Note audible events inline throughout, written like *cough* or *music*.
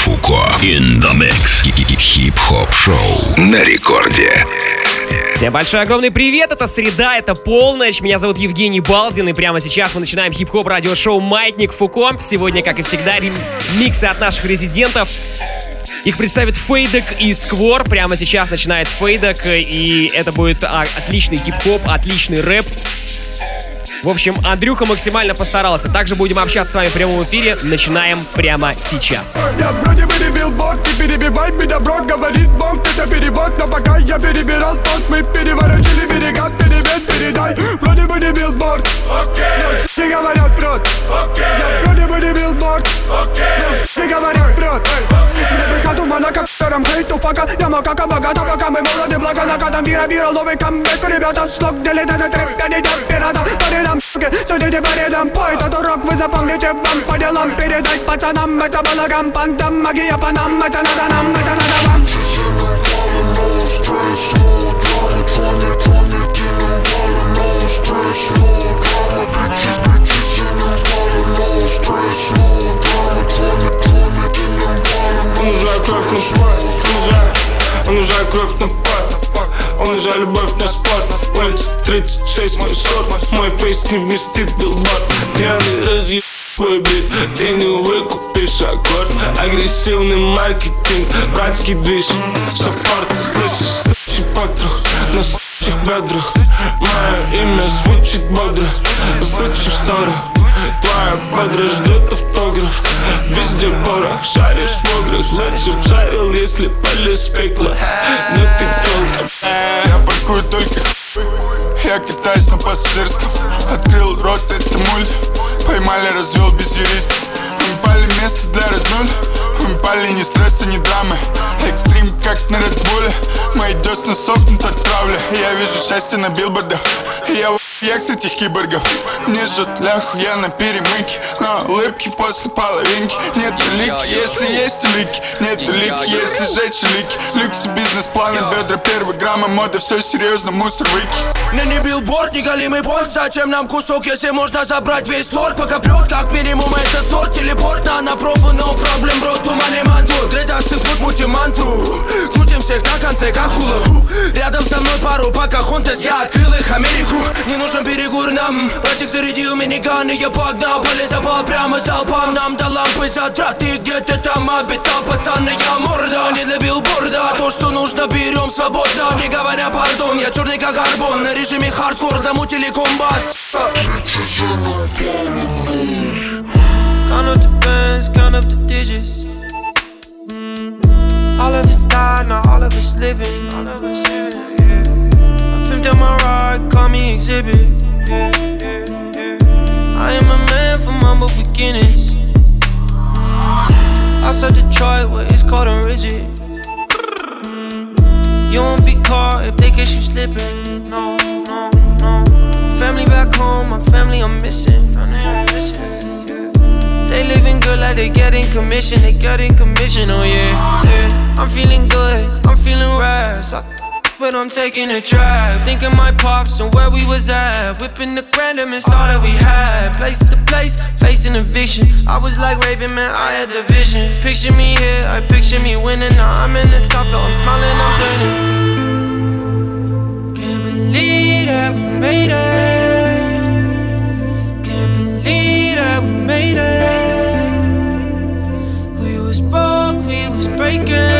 Фуко. In the mix. Хип-хоп шоу на рекорде. Всем большой огромный привет, это среда, это полночь, меня зовут Евгений Балдин, и прямо сейчас мы начинаем хип-хоп радиошоу «Маятник Фуко». Сегодня, как и всегда, миксы от наших резидентов. Их представит Фейдек и Сквор. Прямо сейчас начинает Фейдек, и это будет а, отличный хип-хоп, отличный рэп. В общем, Андрюха максимально постарался. Также будем общаться с вами в прямом эфире. Начинаем прямо сейчас. Я вроде бы не билборд, ты перебивай меня, брод, говорит Бог, это перевод, но пока я перебирал тот, мы переворачивали берега, перевет, передай. Вроде бы не билборд, окей, okay. говорят, брод, окей, okay. я вроде бы не билборд, окей, okay. говорят, брод, мне приходу на котором хейту фака, я макака богата, пока мы молоды, благо на кадам, бира, бира, новый камбэк, ребята, слог, делит этот трэп, я не дам, пирата, там суки Судите по рядам, пой этот урок Вы запомните вам по делам Передать пацанам Это балаган, пантам Магия по нам Это надо нам, это надо вам Он уже кровь на пар, он уже, он уже кровь на пар Он уже любовь на спорт Улица 36, мой сорт. Мой фейс не вместит билборд Пьяный разъеб бит Ты не выкупишь аккорд Агрессивный маркетинг Братский движ. Саппорт, слышишь, слышишь потрох. На сущих бедрах. Мое имя звучит бодро. Звучит шторы Твоя подра ждет автограф. Везде порох, шаришь в ограх Лучше шарил, если полез пекло. Но ты только Я паркую только я катаюсь на пассажирском. Открыл рот, это мульт Поймали, развел без юриста. Вымпали место для роднуль Вымпали ни стресса, ни драмы. Экстрим, как на Редбуле Мои десны сохнут от травли. Я вижу счастье на билбордах. Я як с этих киборгов. Мне жжет ляху, я на перемыке Но улыбки после половинки. Нет улик, если есть улики Нет улик, если сжечь улики Люкс бизнес-планы, бедра первый грамма Мода, все серьезно, мусор выки. Мне не билборд, не голимый порт Зачем нам кусок, если можно забрать весь торт Пока прет, как минимум этот сорт Телепорт. На, на пробу, но проблем, бро, тумане манту Дредасты путь, мутим мантру. Крутим всех на конце, как хула Рядом со мной пару покахонтес Я открыл их Америку, не нужно нужен перегур нам. Братик зарядил миниган и я погнал Полезапал прямо залпом. Нам до лампы затрат. Ты где-то там обитал Пацаны, я морда. Не для билборда. То, что нужно, берем свободно. Не говоря пардон Я черный как арбон. На режиме хардкор Замутили комбас. Count up the bands, count up the digits. All of us died, not all of us living. All of us living pimped my ride, call me exhibit. I am a man from humble beginnings. Outside Detroit, where it's cold and rigid. You won't be caught if they catch you slipping. No, no, no. Family back home, my family I'm missing. They living good like they getting commission, they getting commission, oh yeah. yeah. I'm feeling good, I'm feeling right. So but I'm taking a drive. Thinking my pops and where we was at. Whipping the random, it's all that we had. Place to place, facing eviction. I was like Raven, man, I had the vision. Picture me here, I picture me winning. Now I'm in the top floor, I'm smiling, I'm grinning. Can't believe that we made it. Can't believe that we made it. We was broke, we was breaking.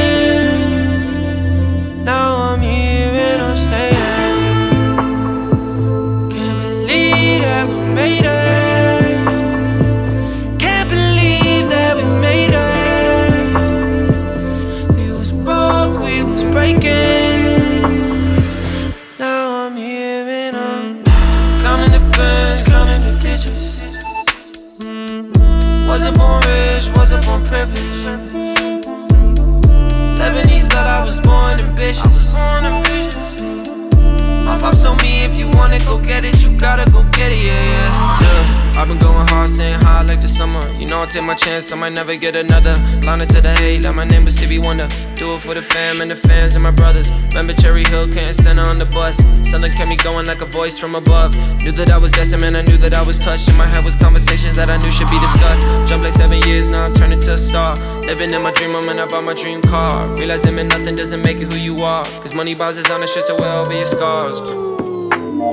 gotta go get it, yeah, yeah. I've been going hard, staying high like the summer. You know I take my chance, I might never get another. Line it to the hay, let my name be Stevie Wonder. Do it for the fam and the fans and my brothers. Remember Cherry Hill, can't send her on the bus. Something kept me going like a voice from above. Knew that I was destined, man, I knew that I was touched. In my head was conversations that I knew should be discussed. Jumped like seven years, now I'm turning to a star. Living in my dream, I'm in about my dream car. Realizing that nothing doesn't make you who you are. Cause money buys us honest, just so way over be your scars.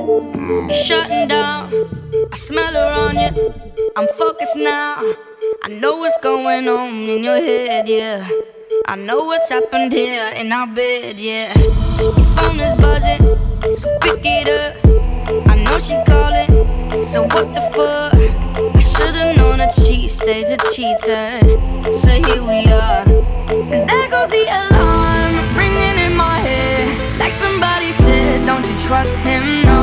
Shutting down, I smell her on you. I'm focused now. I know what's going on in your head, yeah. I know what's happened here in our bed, yeah. Your phone is buzzing, so pick it up. I know she calling, so what the fuck? I should've known that she stays a cheater. So here we are, and there goes the alarm ringing in my head, like somebody said, "Don't you trust him?" No,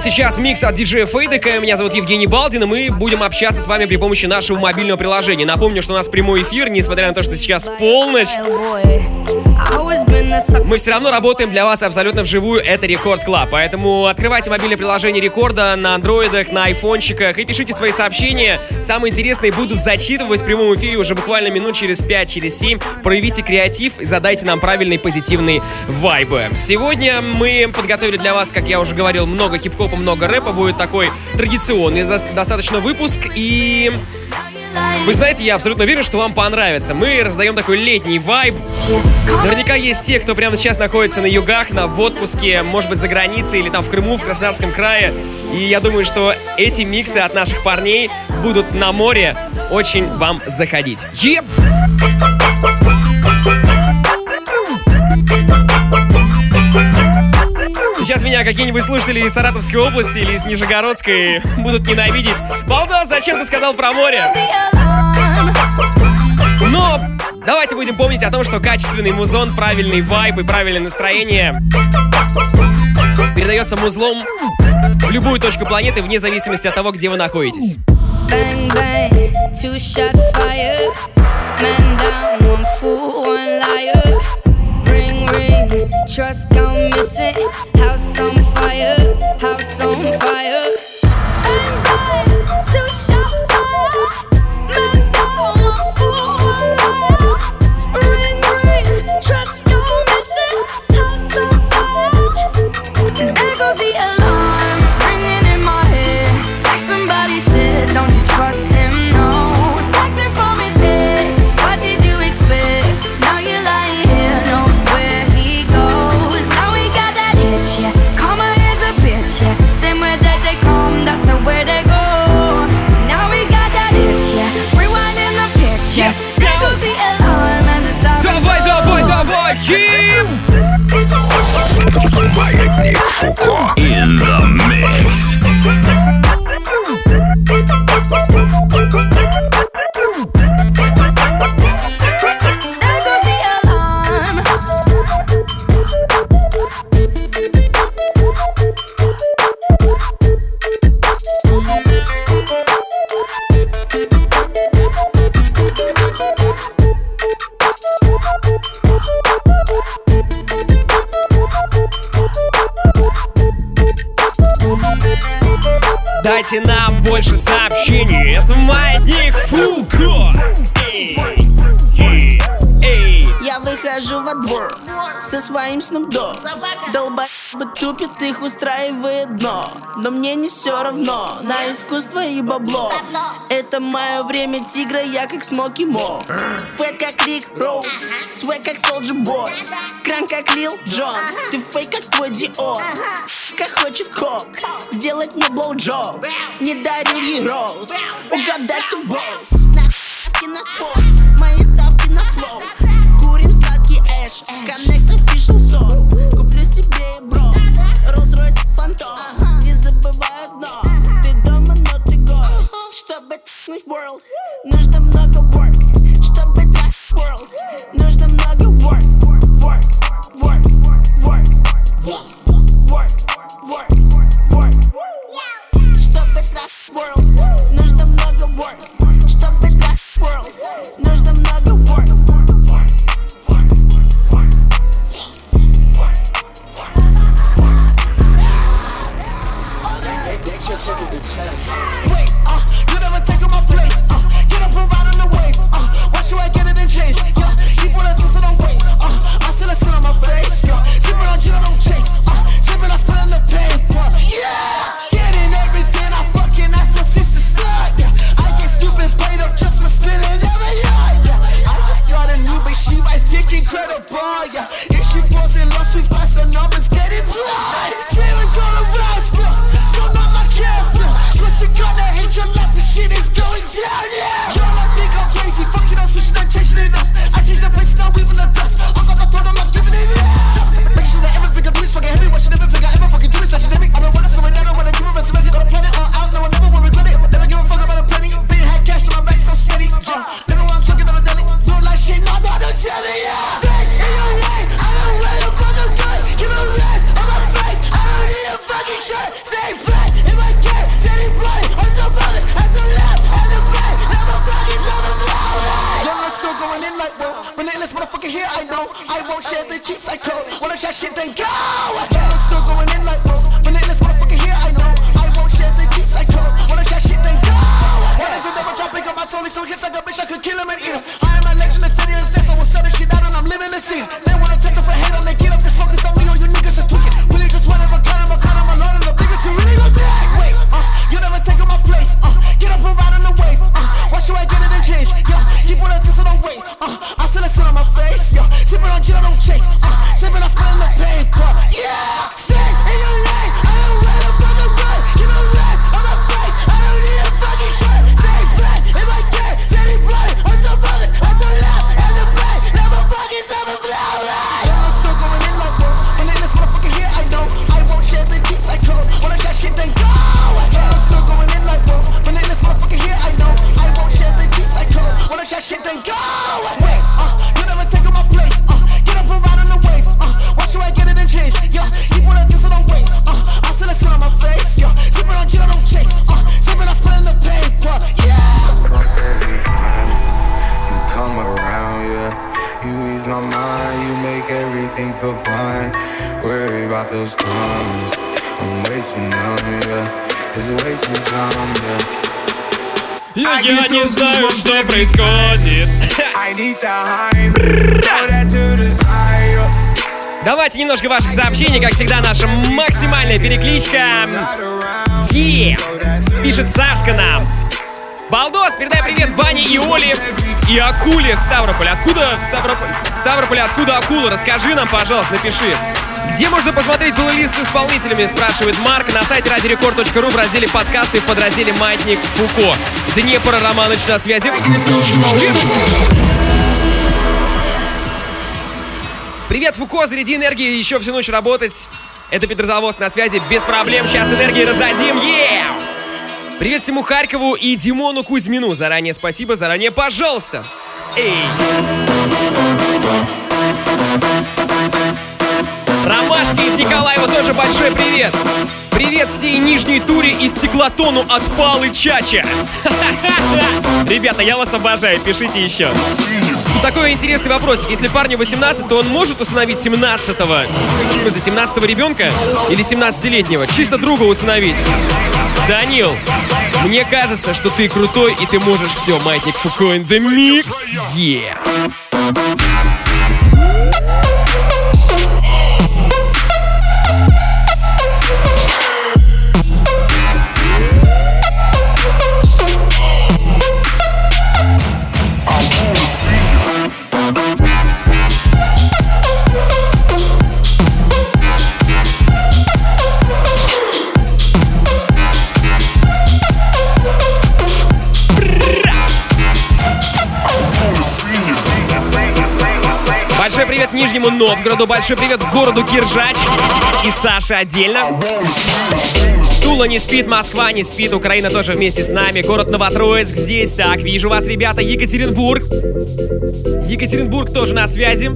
Сейчас микс от диджея Фейдека. Меня зовут Евгений Балдин, и мы будем общаться с вами при помощи нашего мобильного приложения. Напомню, что у нас прямой эфир, несмотря на то, что сейчас полночь. Мы все равно работаем для вас абсолютно вживую, это Record Club. Поэтому открывайте мобильное приложение Рекорда на андроидах, на айфончиках и пишите свои сообщения. Самые интересные буду зачитывать в прямом эфире уже буквально минут через 5, через 7. Проявите креатив и задайте нам правильные позитивные вайбы. Сегодня мы подготовили для вас, как я уже говорил, много хип-хопа, много рэпа. Будет такой традиционный дос- достаточно выпуск. И вы знаете, я абсолютно уверен, что вам понравится. Мы раздаем такой летний вайб. Наверняка есть те, кто прямо сейчас находится на югах, на в отпуске, может быть, за границей или там в Крыму, в Краснодарском крае. И я думаю, что эти миксы от наших парней будут на море очень вам заходить. Еп! Сейчас меня какие-нибудь слушатели из Саратовской области или из Нижегородской будут ненавидеть. Балда, зачем ты сказал про море? Но давайте будем помнить о том, что качественный музон, правильный вайб и правильное настроение передается музлом в любую точку планеты вне зависимости от того, где вы находитесь. Bang bang, two shot fire. Man down, one fool, one liar. Trust gone missing. House on fire, house on fire. Bang bang, давай! Хип! Маятник Фуко. In the mix. Больше сообщений. Это Маятник Фуко. Я выхожу во двор со своим снупдом Долбоебы тупят, их устраивает дно. Но мне не все равно на искусство и бабло. Это мое время тигра, я как Смоки Мо. Фэт как Рик Роуз, свэг как Солджи Бой пьян, как Лил Джон. Ты фейк, как твой Дио Как хочет Кок Сделать мне блоуджоп Не дарил ей роз Угадать ту босс. Нахуй на спорт Мои ставки на флоу. Курим сладкий эш. Коннект official сон Куплю себе бро. Rolls-Royce фантом. Не забывай одно. Ты дома, но ты гость Чтобы т***нуть world. Нужно shit, then go! ваших сообщений. Как всегда, наша максимальная перекличка. Yeah! Пишет Сашка нам. Балдос, передай привет Ване и Оле и Акуле в Ставрополе. Откуда в Ставрополь? В Ставрополе откуда акула? Расскажи нам, пожалуйста, напиши. Где можно посмотреть плейлист с исполнителями, спрашивает Марк, на сайте радиорекорд.ру в разделе подкасты в подразделе «Маятник Фуко». Днепр Романыч на связи. Привет, Фуко, заряди энергии, еще всю ночь работать. Это Питер Завоз на связи, без проблем, сейчас энергии раздадим, yeah! Привет всему Харькову и Димону Кузьмину. Заранее спасибо, заранее пожалуйста. Эй! Ромашки из Николаева тоже большой привет! Привет всей нижней туре и стеклотону от Палы Чача. *laughs* Ребята, я вас обожаю, пишите еще. Такой интересный вопрос. Если парню 18, то он может установить 17-го? В смысле, 17-го ребенка? Или 17-летнего? Чисто друга установить? Данил, мне кажется, что ты крутой и ты можешь все. Маятник Фуко in the mix. Yeah. Большой привет Нижнему Новгороду, большой привет городу Киржач и Саше отдельно. Тула не спит, Москва не спит, Украина тоже вместе с нами, город Новотроицк здесь. Так, вижу вас, ребята, Екатеринбург. Екатеринбург тоже на связи.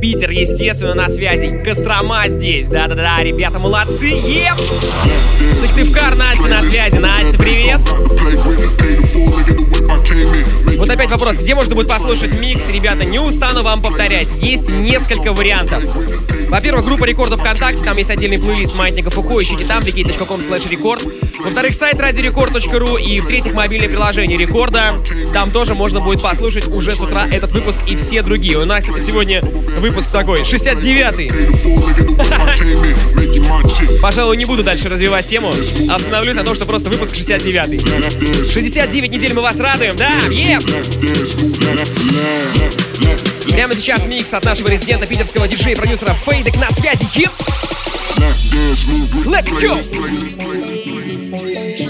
Питер, естественно, на связи. Кострома здесь. Да-да-да, ребята, молодцы. Еп! Сыктывкар, Настя на связи. Настя, вопрос, где можно будет послушать микс, ребята, не устану вам повторять. Есть несколько вариантов. Во-первых, группа рекордов ВКонтакте, там есть отдельный плейлист Маятника Фуко, ищите там, wiki.com slash рекорд. Во-вторых, сайт радиорекорд.ру и в-третьих, мобильное приложение Рекорда. Там тоже можно будет послушать уже с утра этот выпуск и все другие. У нас это сегодня выпуск такой, 69-й. *laughs* Пожалуй, не буду дальше развивать тему. Остановлюсь на том, что просто выпуск 69-й. 69 недель мы вас радуем, да? Еп! Прямо сейчас микс от нашего резидента питерского диджея-продюсера Фейдек на связи. Еп! Let's go! В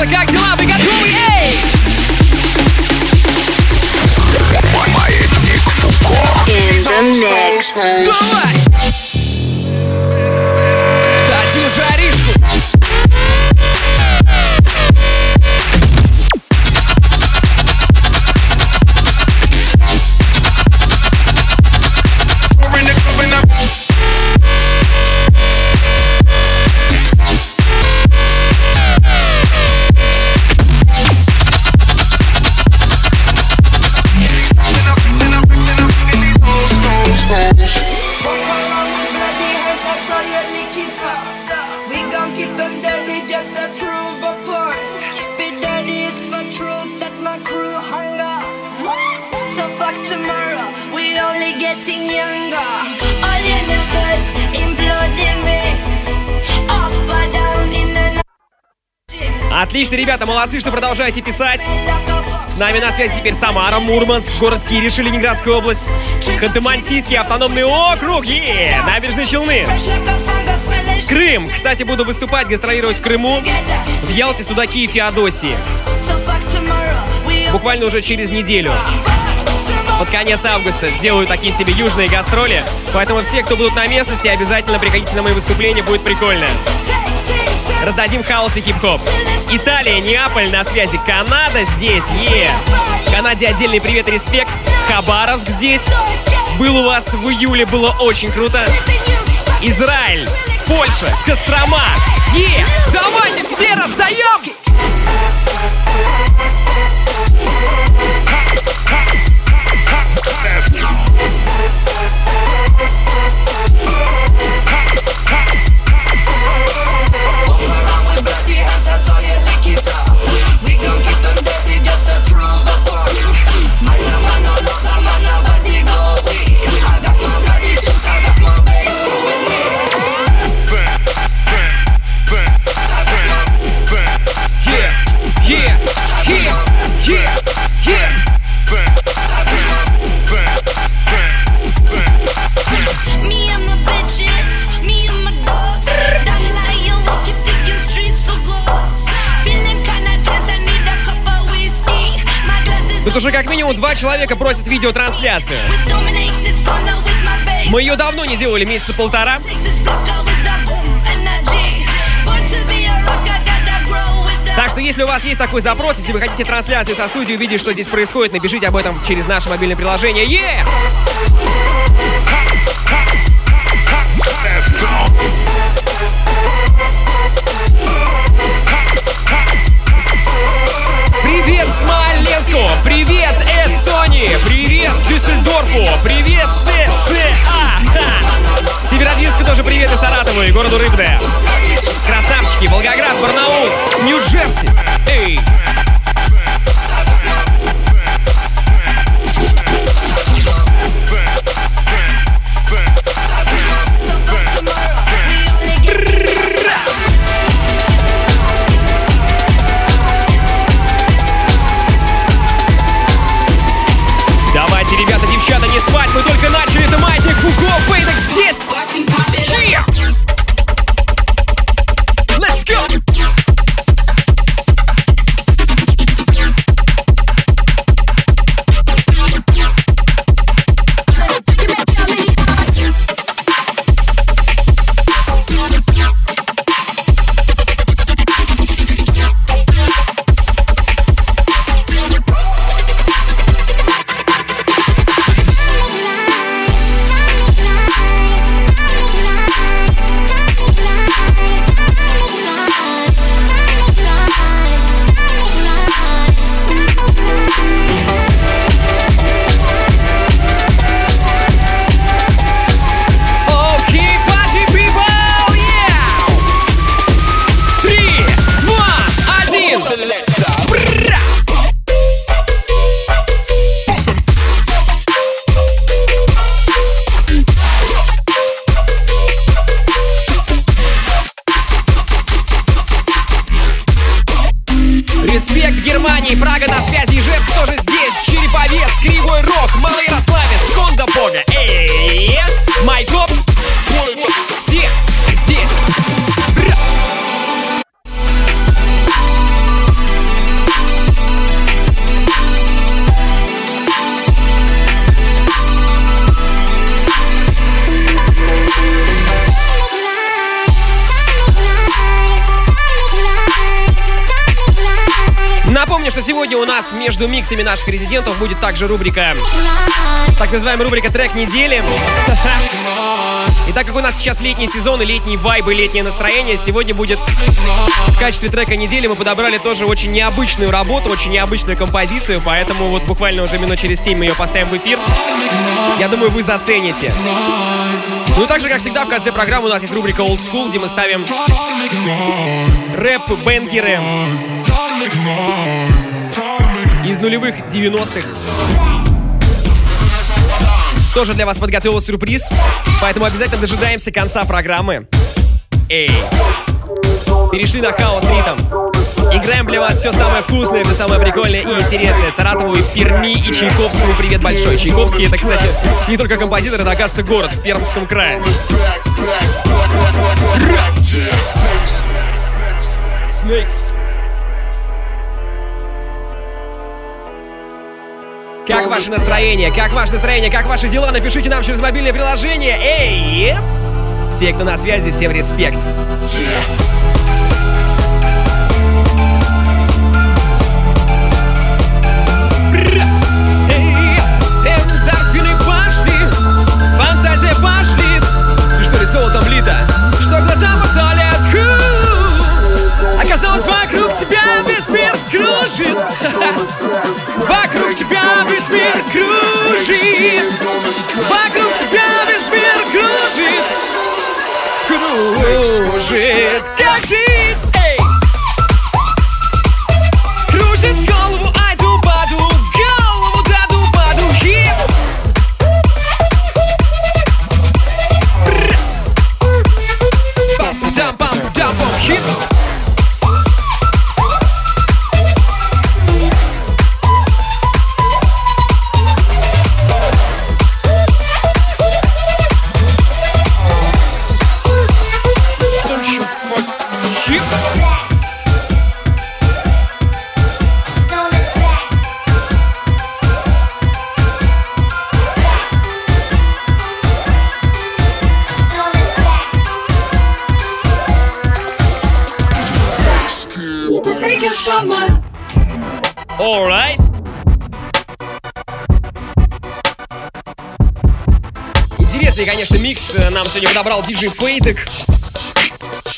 разгоняться. Как дела? Вы готовы? Эй! Маятник Фуко. In the mix. Давай! Отлично, ребята, молодцы, что продолжаете писать. С нами на связи теперь Самара, Мурманск, город Кириш, Ленинградская область, Ханты-Мансийский автономный округ, е набережные Челны, Крым. Кстати, буду выступать, гастролировать в Крыму, в Ялте, Судаки и Феодосии. Буквально уже через неделю. Под конец августа сделаю такие себе южные гастроли, поэтому все, кто будут на местности, обязательно приходите на мои выступления, будет прикольно. Раздадим хаос и хип-хоп. Италия, Неаполь на связи. Канада здесь, е. Канаде отдельный привет и респект. Хабаровск здесь. Был у вас в июле, было очень круто. Израиль, Польша, Кострома. Е! Давайте все раздаем! Минимум два человека просят видеотрансляцию. Мы ее давно не делали, месяца полтора. Так что если у вас есть такой запрос, если вы хотите трансляцию со студии, увидеть, что здесь происходит, напишите об этом через наше мобильное приложение. Е! Дюссельдорфу! Привет США! Ха! Северодвинску тоже привет и Саратов! Саратову и городу Рыбное. Красавчики, Волгоград, Барнаул, Нью-Джерси. Эй! Миксами наших резидентов будет также рубрика, так называемая рубрика «Трек недели». *laughs* И так как у нас сейчас летний сезон и летний вайб и летнее настроение, сегодня будет в качестве трека недели мы подобрали тоже очень необычную работу, очень необычную композицию, поэтому вот буквально уже минут через 7 мы ее поставим в эфир. Я думаю, вы зацените. Ну и также, как всегда, в конце программы у нас есть рубрика Old School, где мы ставим рэп, бенгеры из нулевых 90-х. Тоже для вас подготовил сюрприз, поэтому обязательно дожидаемся конца программы. Эй! Перешли на хаос ритм. Играем для вас все самое вкусное, все самое прикольное и интересное. Саратову, и Перми и Чайковскому привет большой. Чайковский это, кстати, не только композитор, это, оказывается, город в Пермском крае. Snakes. Как ваше настроение? Как ваше настроение? Как ваши дела? Напишите нам через мобильное приложение. Эй! Все, кто на связи, всем респект. Ли золотом лито? Что глаза посолят? Ху! Оказалось, вокруг тебя весь мир кружит. Вокруг тебя весь мир кружит. Вокруг тебя весь мир кружит. Кружит, как Alright? Интересный, конечно, микс нам сегодня подобрал диджей Фейтек.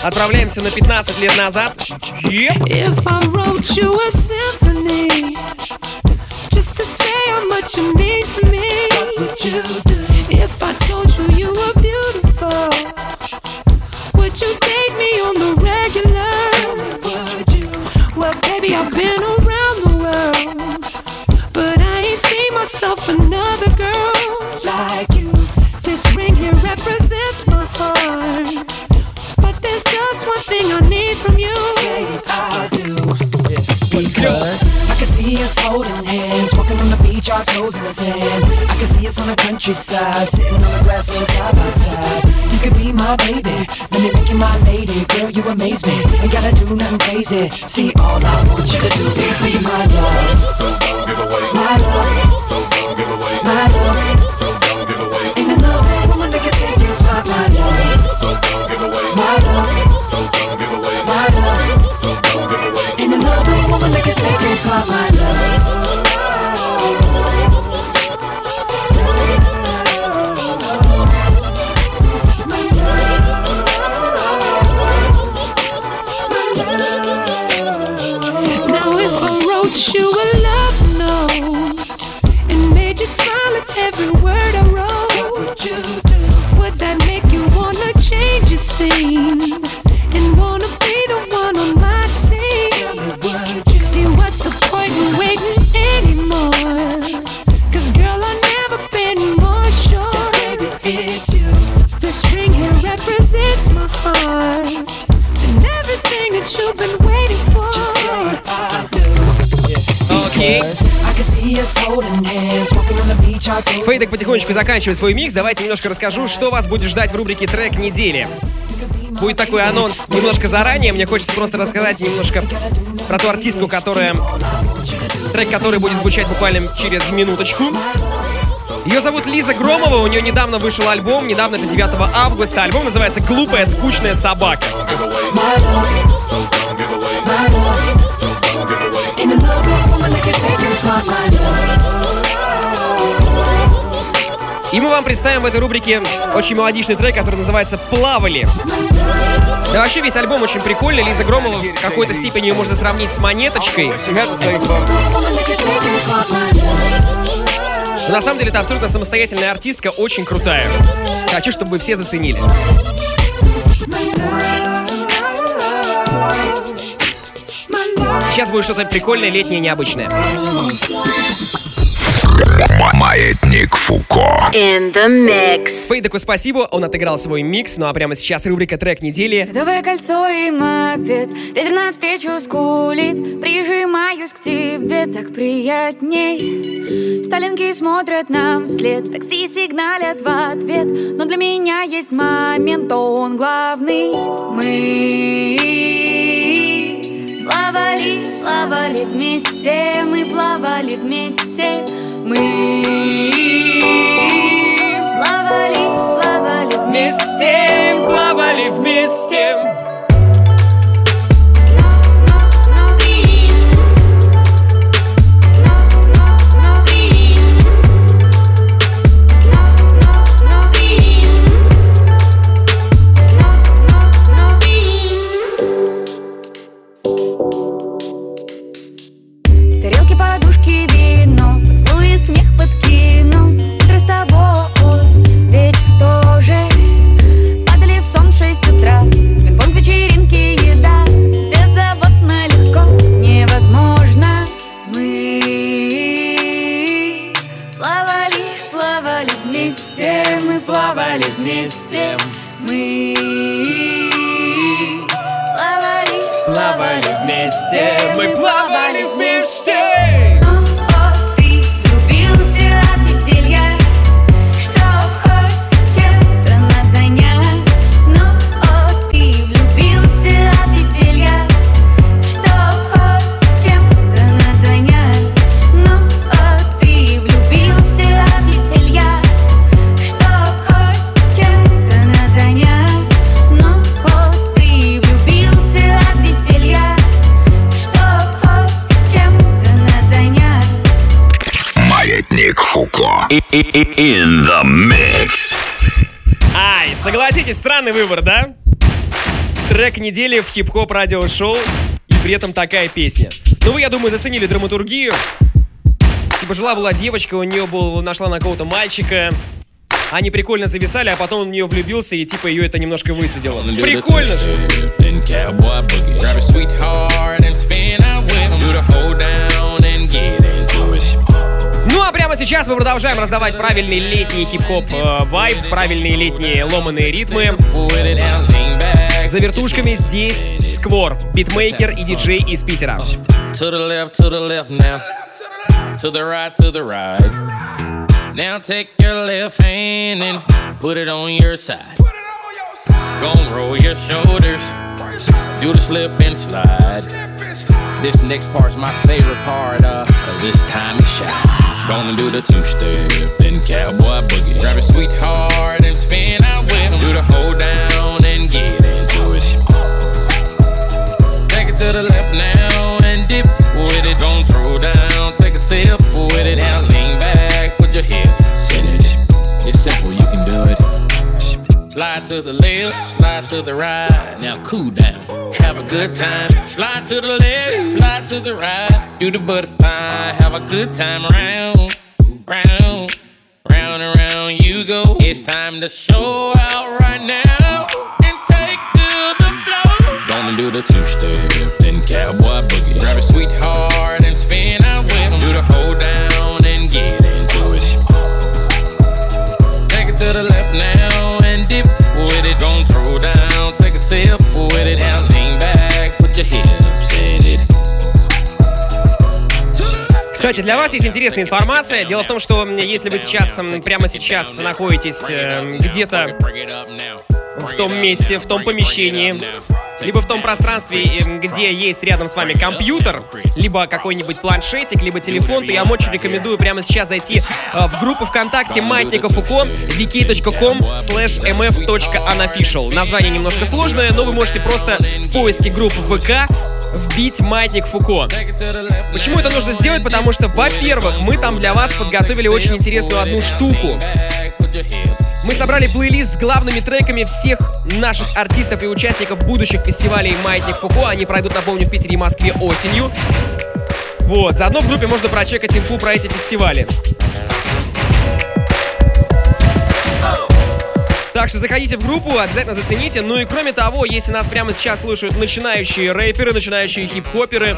Отправляемся на 15 лет назад. Yep. If I wrote you a symphony, just to say how much you mean to me. What would you do? If I told you you were beautiful, would you date me on the regular? Would you? Well, baby, I've been around. Myself another girl like you. This ring here represents my heart. But there's just one thing I need from you. Say I do. Because I can see us holding hands, walking on the beach, our toes in the sand. I can see us on the countryside, sitting on the grassland side by side. You could be my baby, let me make you my lady. Girl, you amaze me. Ain't gotta do nothing crazy. See, all I want you to do is be my love. So don't give away. My love. So don't give away. My love. So don't give away. Ain't another woman that can take your spot, my love. So don't give away. My love. for my love. Фейдек потихонечку заканчивает свой микс. Давайте немножко расскажу, что вас будет ждать в рубрике «Трек недели». Будет такой анонс немножко заранее. Мне хочется просто рассказать немножко про ту артистку, которая... Трек, который будет звучать буквально через минуточку. Ее зовут Лиза Громова, у нее недавно вышел альбом, недавно это 9 августа. Альбом называется «Глупая, скучная собака». Ain't another И мы вам представим в этой рубрике очень мелодичный трек, который называется «Плавали». Да вообще весь альбом очень прикольный. Лиза Громова в какой-то степени ее можно сравнить с монеточкой. Но на самом деле это абсолютно самостоятельная артистка, очень крутая. Хочу, чтобы вы все заценили. Сейчас будет что-то прикольное, летнее, необычное. Маятник Фуко. In the mix. Фейдеку спасибо, он отыграл свой микс. Ну а прямо сейчас рубрика «Трек недели». Садовое кольцо и мопед. Ветер навстречу скулит. Прижимаюсь к тебе, так приятней. Сталинки смотрят нам вслед. Такси сигналят в ответ. Но для меня есть момент, то он главный. Мы плавали, плавали вместе. Мы плавали вместе Мы плавали, плавали вместе плавали вместе. Странный выбор, да? Трек недели в хип-хоп радиошоу и при этом такая песня. Ну вы, я думаю, заценили драматургию. Типа жила была девочка, у нее был, нашла на кого-то мальчика. Они прикольно зависали, а потом он в нее влюбился и типа ее это немножко высадило. Прикольно же. Прямо сейчас мы продолжаем раздавать правильный летний хип-хоп э, вайб, правильные летние ломаные ритмы. За вертушками здесь Сквор, битмейкер и диджей из Питера. Now. Take your left hand and put it on your side. Gon' roll your shoulders. Do the slip and slide. This next part's my favorite part, uh, cause it's time to shine. Gonna do the two step, then cowboy boogie. Grab a sweetheart and spin out with him. Do the hold down and get into it. Take it to the left now Slide to the left, slide to the right. Now cool down, have a good time. Slide to the left, slide to the right. Do the butterfly, have a good time round, round, round and round you go. It's time to show out right now and take to the floor. Gonna do the two step, then cowboy boogie. Grab a sweetheart Кстати, для вас есть интересная информация. Дело в том, что если вы сейчас, прямо сейчас находитесь э, где-то в том месте, в том помещении, либо в том пространстве, э, где есть рядом с вами компьютер, либо какой-нибудь планшетик, либо телефон, то я вам очень рекомендую прямо сейчас зайти э, в группу ВКонтакте Маятника Фуко wiki.com slash mf.unofficial. Название немножко сложное, но вы можете просто в поиске группы ВК вбить Маятник Фуко. Почему это нужно сделать? Потому что, во-первых, мы там для вас подготовили очень интересную одну штуку. Мы собрали плейлист с главными треками всех наших артистов и участников будущих фестивалей «Маятник Фуко». Они пройдут, напомню, в Питере и Москве осенью. Вот, заодно в группе можно прочекать инфу про эти фестивали. Так что заходите в группу, обязательно зацените. Ну и кроме того, если нас прямо сейчас слушают начинающие рэперы, начинающие хип-хоперы,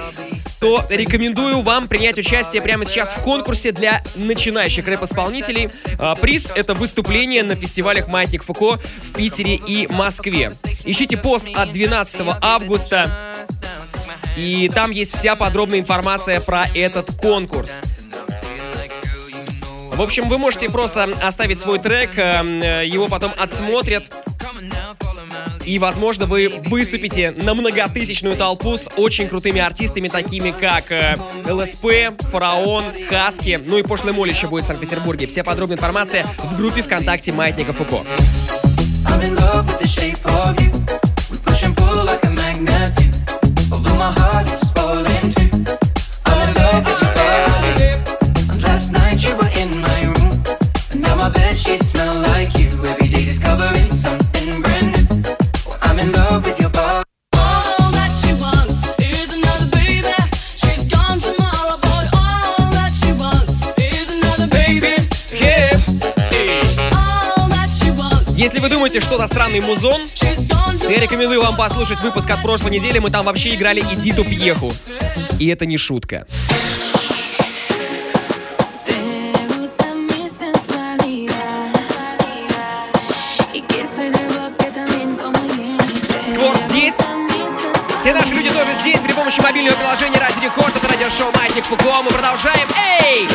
то рекомендую вам принять участие прямо сейчас в конкурсе для начинающих рэп-исполнителей. А, Приз — это выступление на фестивалях «Маятник Фуко» в Питере и Москве. Ищите пост от 12 августа, и там есть вся подробная информация про этот конкурс. В общем, вы можете просто оставить свой трек, э, э, его потом отсмотрят. И, возможно, вы выступите на многотысячную толпу с очень крутыми артистами, такими как э, ЛСП, Фараон, Хаски, ну и пошлый Моль еще будет в Санкт-Петербурге. Вся подробная информация в группе ВКонтакте Маятника Фуко. I'm in love with the shape of you. Вы думаете, что за странный музон, я рекомендую вам послушать выпуск от прошлой недели. Мы там вообще играли Эдиту Пьеху. И это не шутка. Сквор здесь. Все наши люди тоже здесь при помощи мобильного приложения Ради Рекорд. Это радиошоу Маятник Фуко. Мы продолжаем. Эй!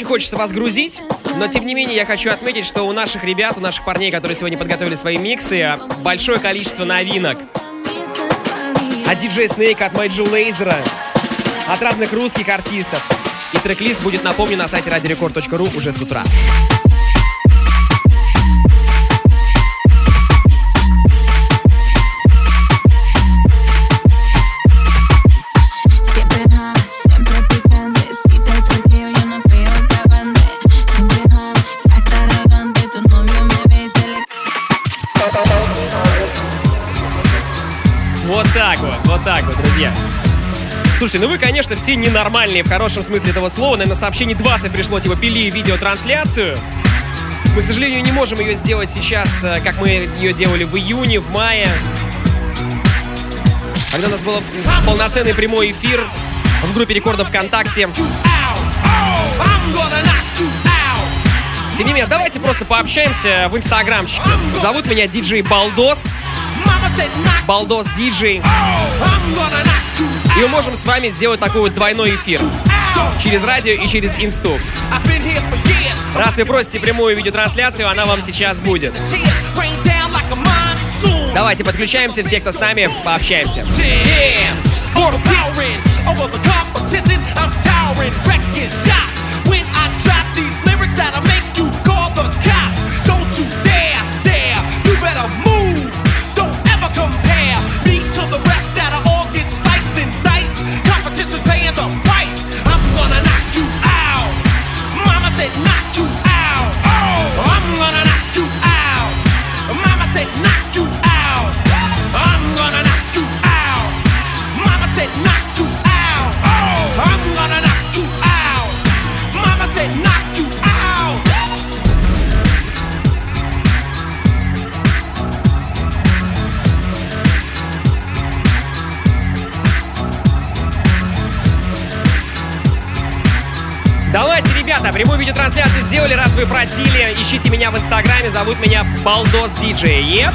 Очень хочется вас грузить, но тем не менее я хочу отметить, что у наших ребят, у наших парней, которые сегодня подготовили свои миксы, большое количество новинок. От DJ Snake, от Major Lazer, от разных русских артистов. И трек-лист будет, напомню, на сайте radiorecord.ru уже с утра. Так вот, вот так вот, друзья. Слушайте, ну вы, конечно, все ненормальные в хорошем смысле этого слова. Наверное, сообщений 20 пришло, типа, пили видеотрансляцию. Мы, к сожалению, не можем ее сделать сейчас, э, как мы ее делали в июне, в мае. Когда у нас был полноценный прямой эфир в группе рекордов ВКонтакте. Тем не менее, давайте просто пообщаемся в инстаграмчике. Зовут меня диджей Балдос. Балдос диджей. И мы можем с вами сделать такой вот двойной эфир. Через радио и через инсту. Раз вы просите прямую видеотрансляцию, она вам сейчас будет. Давайте подключаемся, все, кто с нами, пообщаемся. Спорт Over the competition, I'm towering, wrecking shot. Ребята, прямую видеотрансляцию сделали, раз вы просили. Ищите меня в инстаграме, зовут меня Балдос Диджей.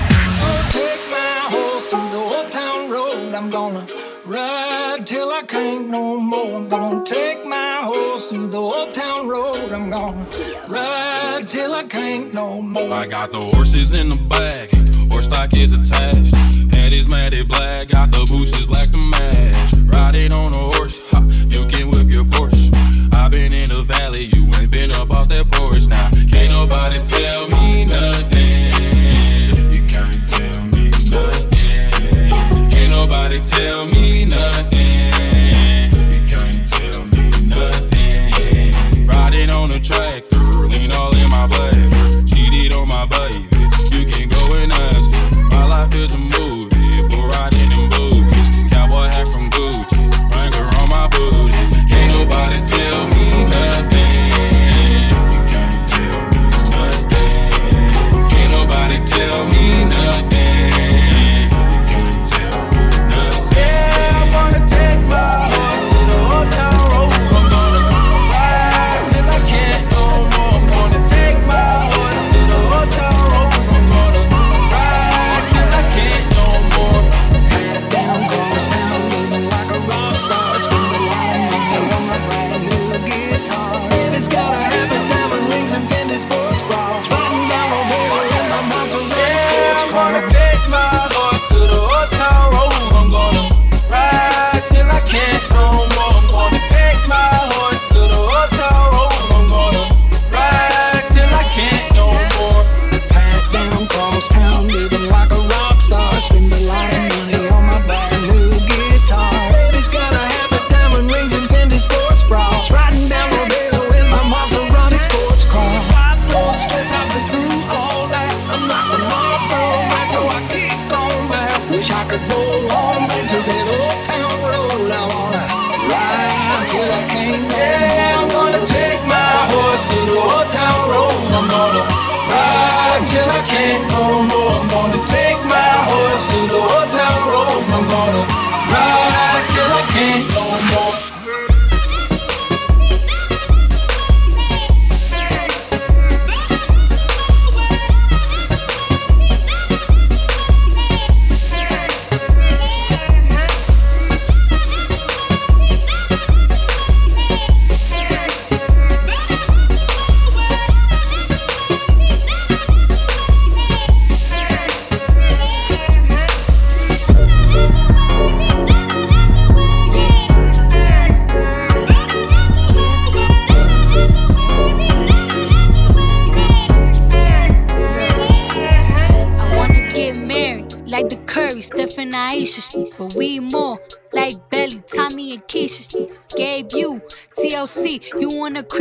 Road. I'm gonna ride till I can't no more. I'm gonna take my horse through the old town road. I'm gonna ride till I can't no more. I got the horses in the back, horse stock is attached. Head is matted black, got the bushes black to match. Riding on a horse, ha, you can whip your Porsche. I been in the valley, you ain't been up off that porch now. Can't nobody tell me nothing. You can't tell me nothing. Can't nobody tell me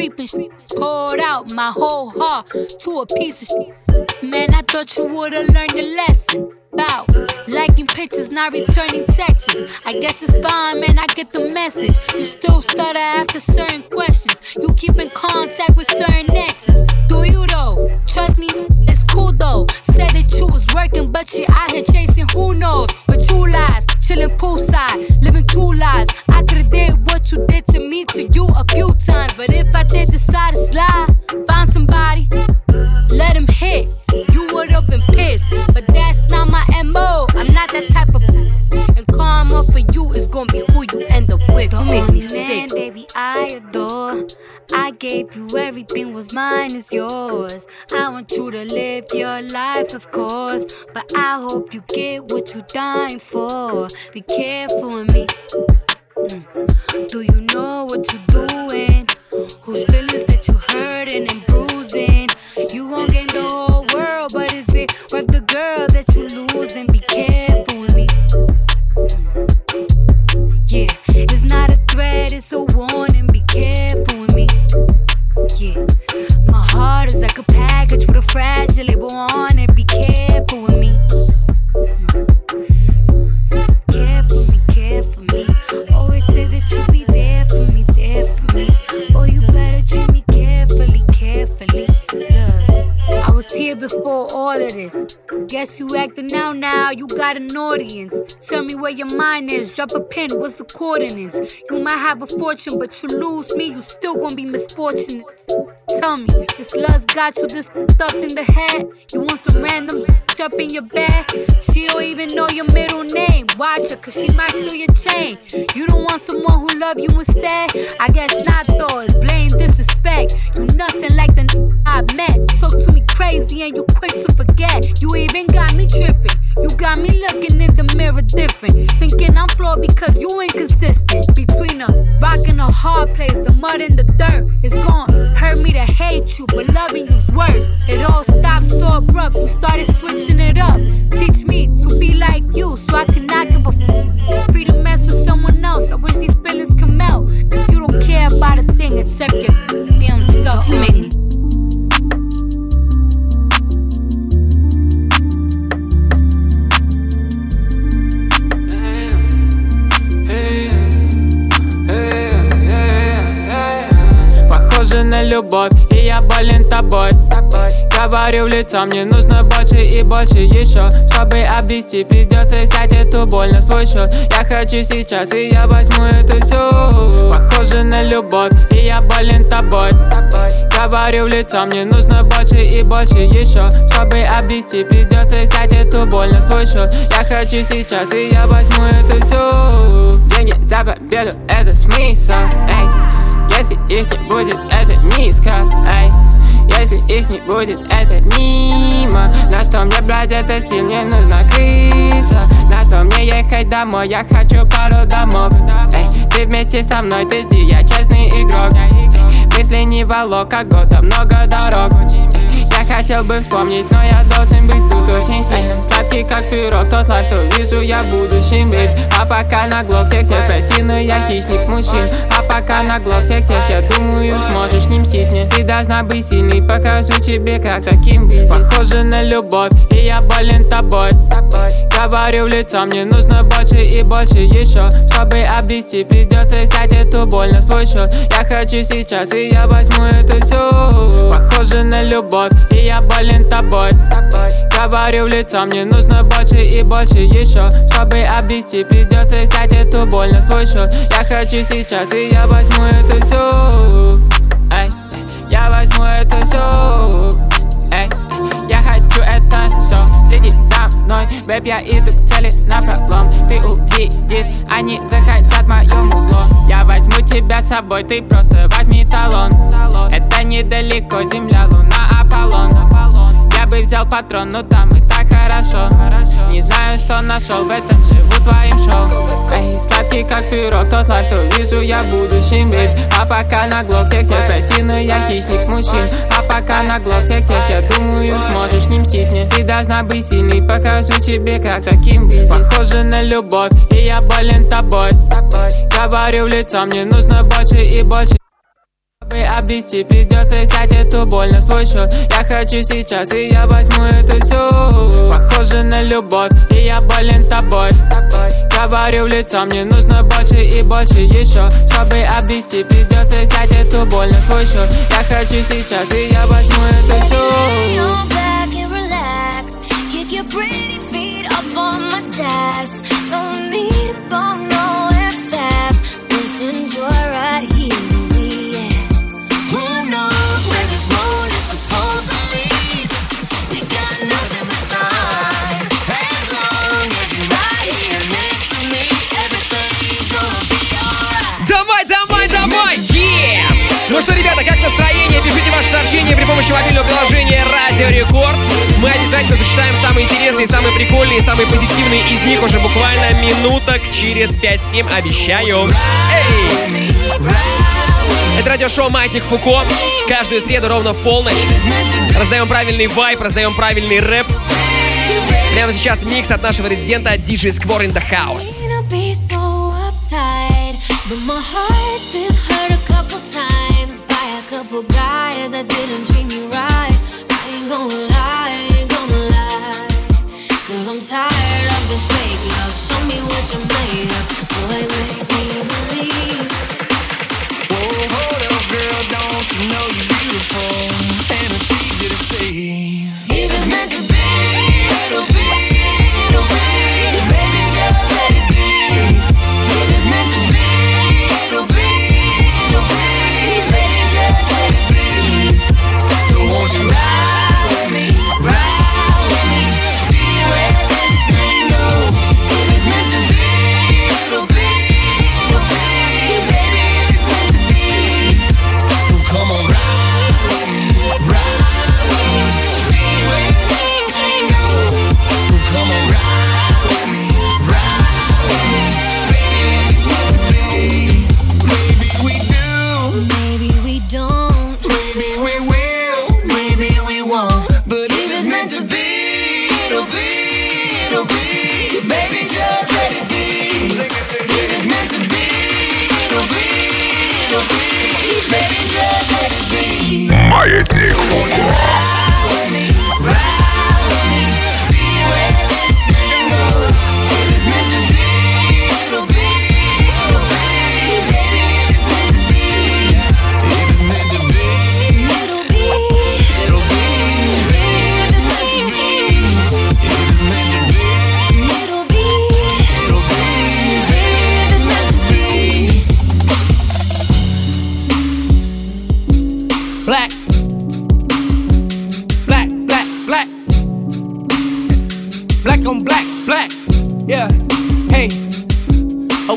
wanna creep and shit. Poured out my whole heart to a piece of shit. Man, I thought you would've learned the lesson. About liking pictures, not returning texts. I guess it's fine, man. I get the message. You still stutter after certain questions. You keep in contact with certain exes. Do you though? Trust me, cool though. Said that you was working, but you out here chasing who knows with two lies. Chilling poolside, living two lives. I could've did what you did to me to you a few times, but if I did decide to slide, find somebody, let him hit. You would've been pissed, but that's not my MO. I'm not that type of. And karma for you is gonna be who you end up with. Don't make me sick. Gave you everything, was mine is yours. I want you to live your life, of course. But I hope you get what you're dying for. Be careful with me. Mm. Do you know what you're doing? Whose feelings that you hurting and fragile, but on before all of this. Guess you acting out now, you got an audience. Tell me where your mind is, drop a pin, what's the coordinates? You might have a fortune, but you lose me, you still gonna be misfortunate. Tell me, this lust got you this up in the head? You want some random up in your bed? She don't even know your middle name. Watch her, cause she might steal your chain. You don't want someone who love you instead? I guess not though, it's blame, disrespect. You nothing like the I met. Talk to me crazy and you quick to forget. You even got me tripping. You got me looking in the mirror different. Thinking I'm flawed because you inconsistent. Between a rock and a hard place, the mud and the dirt. It's gone. hurt me to hate you, but loving you's worse. It all stopped so abrupt. You started switching it up. Teach me to be like you so I cannot give a f- free to mess with someone else. I wish these feelings could melt. Cause you don't care about a thing except your damn self. You make me. Говорю в лицо, мне нужно больше и больше еще Чтобы обрести, придется взять эту боль на свой счет. Я хочу сейчас, и я возьму это все Похоже на любовь, и я болен тобой. Говорю в лицо, мне нужно больше и больше еще Чтобы обрести, придется взять эту боль на свой счет. Я хочу сейчас, и я возьму это все Деньги за победу, это смысл, эй. Если их не будет, это низко, эй Если их не будет, это мимо. На что мне брать это стиль, мне нужна крыша На что мне ехать домой, я хочу пару домов. Эй, ты вместе со мной, ты жди, я честный игрок. Эй, Мысли не волок, как года, много дорог. Я хотел бы вспомнить, но я должен быть тут очень сильным Сладкий как пирог, тот лайф, что вижу я будущим быть А пока на глок всех тех, прости, но я хищник мужчин пока на глок всех тех, я думаю, сможешь не мстить мне. Ты должна быть сильной, покажу тебе, как таким быть. Похоже на любовь, и я болен тобой. Говорю в лицо, мне нужно больше и больше еще. Чтобы обрести, придется взять эту боль на свой счет. Я хочу сейчас, и я возьму это все Похоже на любовь, и я болен тобой. Говорю в лицо, мне нужно больше и больше еще. Чтобы обрести, придется взять эту боль на свой счет. Я хочу сейчас, и я возьму это все Эй, я возьму это все Эй, я хочу это все Следи за мной, бэб, я иду к цели на пролом. Ты увидишь, они захотят моему зло Я возьму тебя с собой, ты просто возьми талон. Это недалеко, земля, луна, Аполлон. Я бы взял патрон, но там хорошо. Не знаю, что нашел, в этом живу твоим шоу. Эй, сладкий как пирог, тот лайф, что вижу я будущим, бейб А пока на глок тех прости, но я хищник мужчин. А пока на глаз тех, тех Я думаю, сможешь не мстить мне. Ты должна быть сильной, покажу тебе, как таким быть. Похоже на любовь, и я болен тобой. Говорю в лицо, мне нужно больше и больше чтобы обрести, придется взять эту боль на свой счет Я хочу сейчас, и я возьму это все Похоже на любовь, и я болен тобой. Говорю в лицо, мне нужно больше и больше еще Чтобы обрести, придется взять эту боль на свой счет Я хочу сейчас, и я возьму my dash. Don't need to go nowhere fast. Just enjoy ваши сообщения при помощи мобильного приложения Радио Рекорд. Мы обязательно зачитаем самые интересные, самые прикольные, самые позитивные из них уже буквально минуток через 5-7, обещаю. Эй! Это радиошоу «Маятник Фуко». Каждую среду ровно в полночь. Раздаем правильный вайп, раздаем правильный рэп. Прямо сейчас микс от нашего резидента DJ Square in the House. But my heart's been hurt a couple times by a couple guys that didn't treat me right.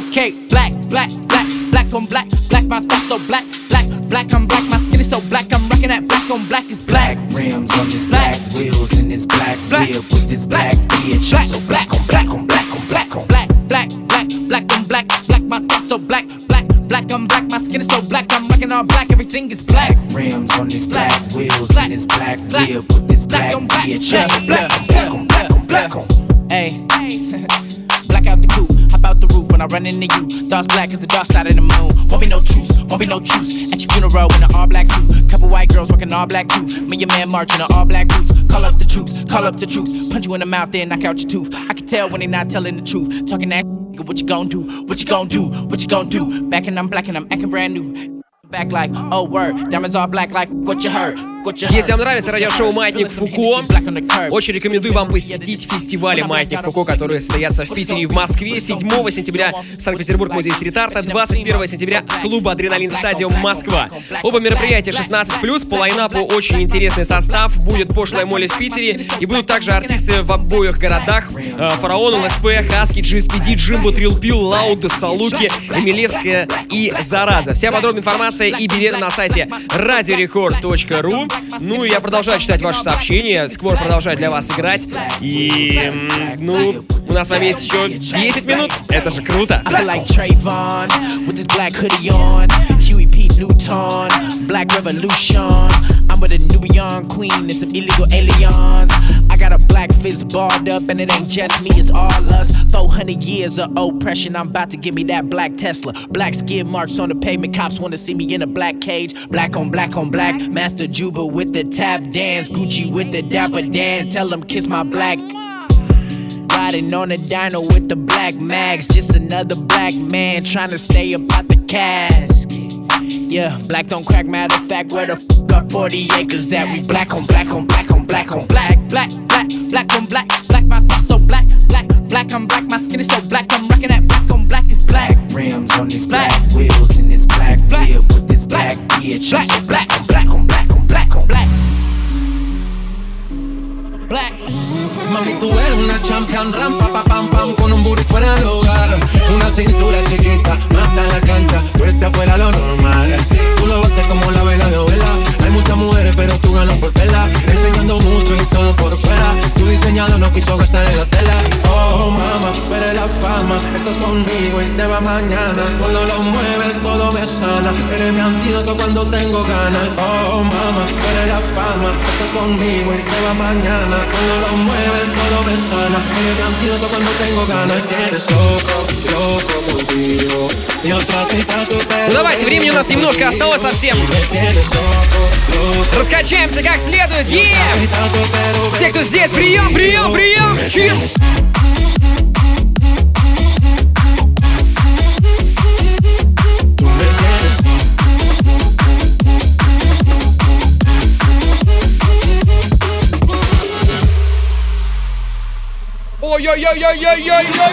Okay, black, black, black, black on black, black, my stuff so black, black, black, I'm black, my skin is so black, I'm rocking that black on black is black. rims on this black wheels in this black wheel with this black bitch. I'm so black on black on black on black on black, black, black, black on black, black, my thoughts so black, black, black, I'm black, my skin is so black, I'm rocking all black, everything is black. rims on this Black, black wheels black, in this black black, wheel with this black black on black, bitch. black, I'm so black on black on black on black on. Hey, hop out the roof when I run into you. Thoughts black as the dark side of the moon. Won't be no truce, won't be no truce. At your funeral in an all black suit. Couple white girls rocking all black too. Me and man marching in all black boots. Call up the troops, call up the troops. Punch you in the mouth, then knock out your tooth. I can tell when they not telling the truth. Talking that what you gon' do, what you gon' do, what you gon' do. Back and I'm black and I'm acting brand new. Back like, oh word, diamonds all black like what you heard. Если вам нравится радиошоу «Маятник Фуко», очень рекомендую вам посетить фестивали «Маятник Фуко», которые состоятся в Питере и в Москве 7 сентября Санкт-Петербург, музей стрит-арта, 21 сентября клуб «Адреналин Стадиум Москва». Оба мероприятия 16+, по лайнапу очень интересный состав, будет пошлая моли в Питере, и будут также артисты в обоих городах, э, Фараон, ЛСП, Хаски, GSPD, Джимбо, Трилпил, Лауда, Салуки, Эмилевская и Зараза. Вся подробная информация и билеты на сайте radiorecord.ru. Ну, я продолжаю читать ваши сообщения, Сквор продолжает для вас играть, и, ну, у нас с вами есть еще 10 минут, это же круто. Black Revolution. I'm with a Nubian queen and some illegal aliens. I got a black fist barred up, and it ain't just me, it's all us. 400 years of oppression, I'm about to give me that black Tesla. Black skid marks on the pavement, cops wanna see me in a black cage. Black on black on black, Master Juba with the tap dance, Gucci with the dapper Dan. Tell them kiss my black. Riding on a dino with the black mags, just another black man trying to stay out the casket. Yeah, black don't crack. Matter of fact, where the f up 40 acres at? We black on black on black on black on black, black, black, black on black, black. My thoughts so black, black, black. I'm black. My skin is so black. I'm rocking that black on black is black. Rims on these black wheels in this black whip with this black bitch. I'm so black on black on black on black on black. Black. Mami, tú eres una champion, rampa, pa, pam, pam, con un booty fuera de lugar. Una cintura chiquita, mata la cancha, tú estás fuera lo normal. Tú lo bates como la vela de abuela. Muchas mujeres, pero tú ganas por tela. Enseñando mucho y todo por fuera. Tu diseñado no quiso gastar en la tela. Oh, mama, eres la fama. Estás conmigo y te va mañana. Cuando lo mueves, todo me sana. Eres mi antídoto cuando tengo ganas. Oh, mama, eres la fama. Estás conmigo y te va mañana. Cuando lo mueves, todo me sana. Eres mi antídoto cuando tengo ganas. Tienes loco, loco contigo. Ну давайте, времени у нас немножко осталось совсем. Раскачаемся как следует. Е! Все, кто здесь, прием, прием, прием! yo, yo, yo, yo, yo, yo, yo.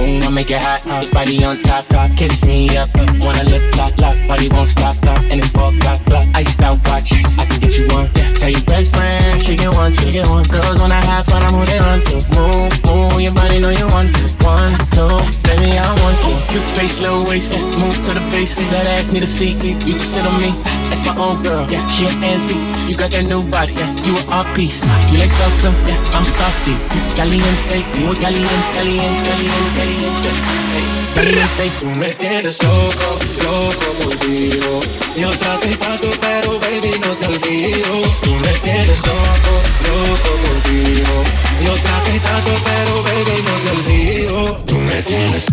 Mm, I make it hot, hot body on top, top. Kiss me up, wanna lip lock, lock. Body won't stop, lock. And it's four o'clock, block. Iced out watch, I can get you one. Yeah. Tell your best friend, she get one, she get one. Girls when I have fun, I'm who they run to. Move, move, your body know you want to. One, two, baby, I want you. Cute face, little waist, yeah. move to the base. That ass need a seat, you can sit on me. That's my old girl, yeah. She an antique, you got that new body, yeah. You a art piece, you like salsa, yeah. I'm saucy, caliente. Muy caliente, caliente, caliente, caliente. Caliente, Tú me tienes loco, loco contigo. Y otra tipa tú, pero baby no te olvido. Tú me tienes loco, loco contigo. Y otra tipa tú, pero baby no te olvido. Tú me tienes.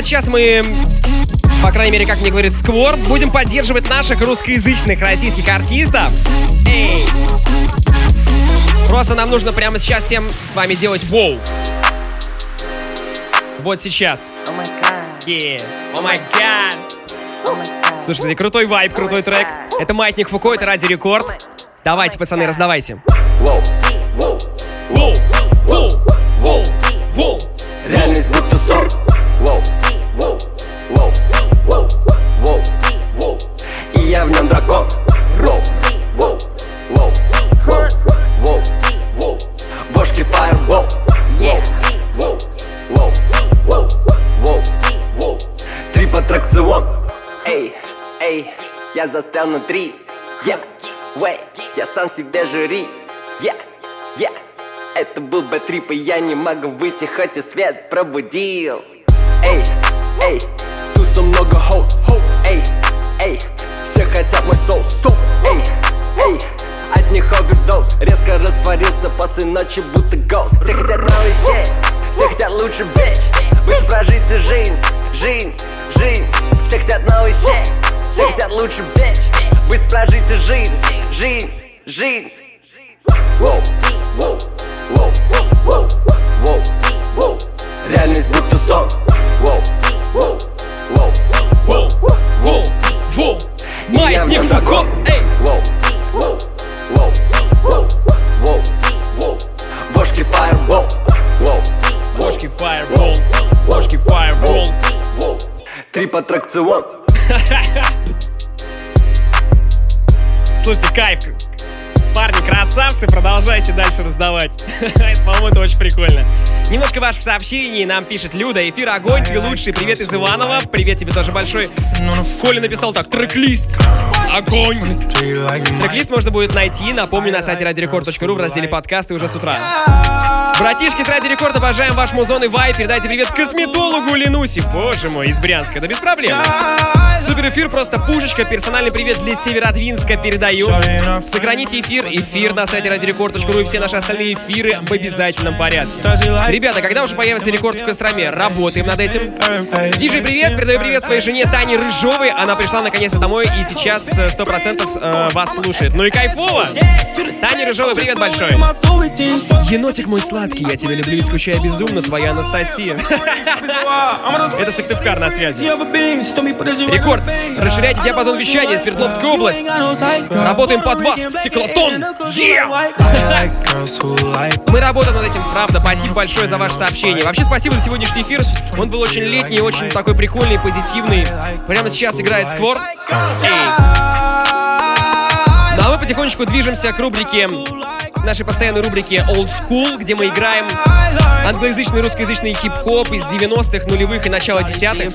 Прямо сейчас мы, по крайней мере, как мне говорит Скворд, будем поддерживать наших русскоязычных российских артистов. Эй! Просто нам нужно прямо сейчас всем с вами делать воу. Вот сейчас. О май гад. Yeah. О май гад. Слушайте, крутой вайб, крутой трек. Это Маятник Фуко, это Ради Рекорд. Давайте, пацаны, раздавайте. Воу, Воу, воу, воу, воу. реальность будто сон я застрял внутри. Я, вэй, я сам себе жюри. Я, я это был бэтрип, и я не могу выйти, хоть и свет пробудил. Эй, эй, туса много хоу, эй, эй Все хотят мой соус, соус, эй, эй. От них овердоз, резко растворился после ночи, будто гост Все хотят новый щей, все хотят лучше бич Быстро прожить жизнь, жизнь, жизнь. Все хотят новый щей, все хотят лучше бич Быстро прожить жизнь, жизнь, жизнь Воу, воу, воу, воу, воу, воу Реальность будто сон Воу, воу, воу, воу, воу, воу Маятник Фуко, эй Воу, воу, воу, воу, воу, воу Бошки фаербол Воу, Бошки фаербол, бошки фаербол Трип аттракцион *laughs* Слушайте, кайф. Парни, красавцы, продолжайте дальше раздавать. *laughs* Это, По-моему, это очень прикольно. Немножко ваших сообщений нам пишет Люда. Эфир огонь, ты лучший. Привет из Иванова. Привет тебе тоже большой. Коля написал так, трек-лист. Огонь. Трек-лист можно будет найти, напомню, на сайте радиорекорд.ру в разделе подкасты уже с утра. Братишки с Радио Рекорд, обожаем ваш музон и вай. Передайте привет косметологу Ленуси. Боже мой, из Брянска. Да без проблем. Супер эфир, просто пушечка. Персональный привет для Северодвинска передаю. Сохраните эфир. Эфир на сайте радиорекорд.ру и все наши остальные эфиры в обязательном порядке. Ребята, когда уже появится рекорд в Костроме? Работаем над этим. Диджей, привет. Передаю привет своей жене Тане Рыжовой. Она пришла наконец-то домой и сейчас э, 100% э, вас слушает. Ну и кайфово. Таня Рыжовой, привет большой. Енотик мой сладкий, я тебя люблю и скучаю безумно, твоя Анастасия. *laughs* Это Сыктывкар на связи. Рекорд. Расширяйте диапазон вещания, Свердловская область. Работаем под вас, стеклотон. Yeah! Мы работаем над этим, правда. Спасибо большое за ваше сообщение. Вообще, спасибо за сегодняшний эфир. Он был очень летний, очень такой прикольный, позитивный. Прямо сейчас играет Сквор. Ну а мы потихонечку движемся к рубрике нашей постоянной рубрике Old School, где мы играем англоязычный, русскоязычный хип-хоп из 90-х, нулевых и начала десятых.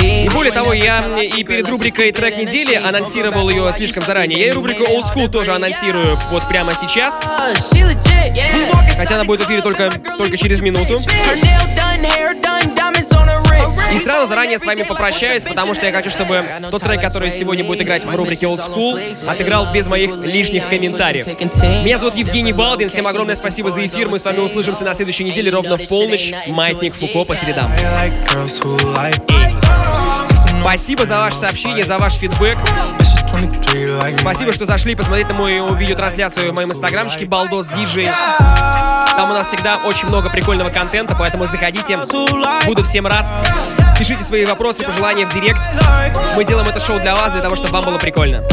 И более того, я и перед рубрикой трек недели анонсировал ее слишком заранее. Я и рубрику Old School тоже анонсирую вот прямо сейчас. Хотя она будет в эфире только, только через минуту. И сразу заранее с вами попрощаюсь, потому что я хочу, чтобы тот трек, который сегодня будет играть в рубрике Old School, отыграл без моих лишних комментариев. Меня зовут Евгений Балдин, всем огромное спасибо за эфир, мы с вами услышимся на следующей неделе ровно в полночь. Маятник Фуко по средам. Спасибо за ваше сообщение, за ваш фидбэк. Спасибо, что зашли посмотреть на мою видеотрансляцию в моем инстаграмчике Балдос Диджей. Там у нас всегда очень много прикольного контента, поэтому заходите. Буду всем рад. Пишите свои вопросы, пожелания в директ. Мы делаем это шоу для вас, для того, чтобы вам было прикольно.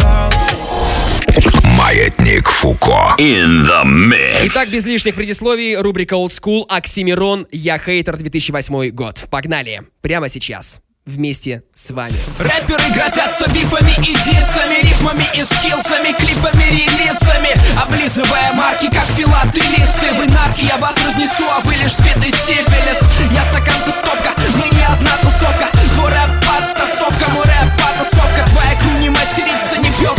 Маятник Фуко. In the mix. Итак, без лишних предисловий, рубрика Old School, Оксимирон, Я хейтер, 2008 год. Погнали. Прямо сейчас. Вместе с вами. Рэперы грозятся бифами и диссами Рифмами и скиллсами, клипами, релизами. Облизывая марки, как филателисты. Вы нарки, я вас разнесу, а вы лишь спитый сифилис Я стакан, ты стопка, мы не одна тусовка. Твой рэп подтасовка, мой рэп подтасовка. Твоя кру не матерится, не пьет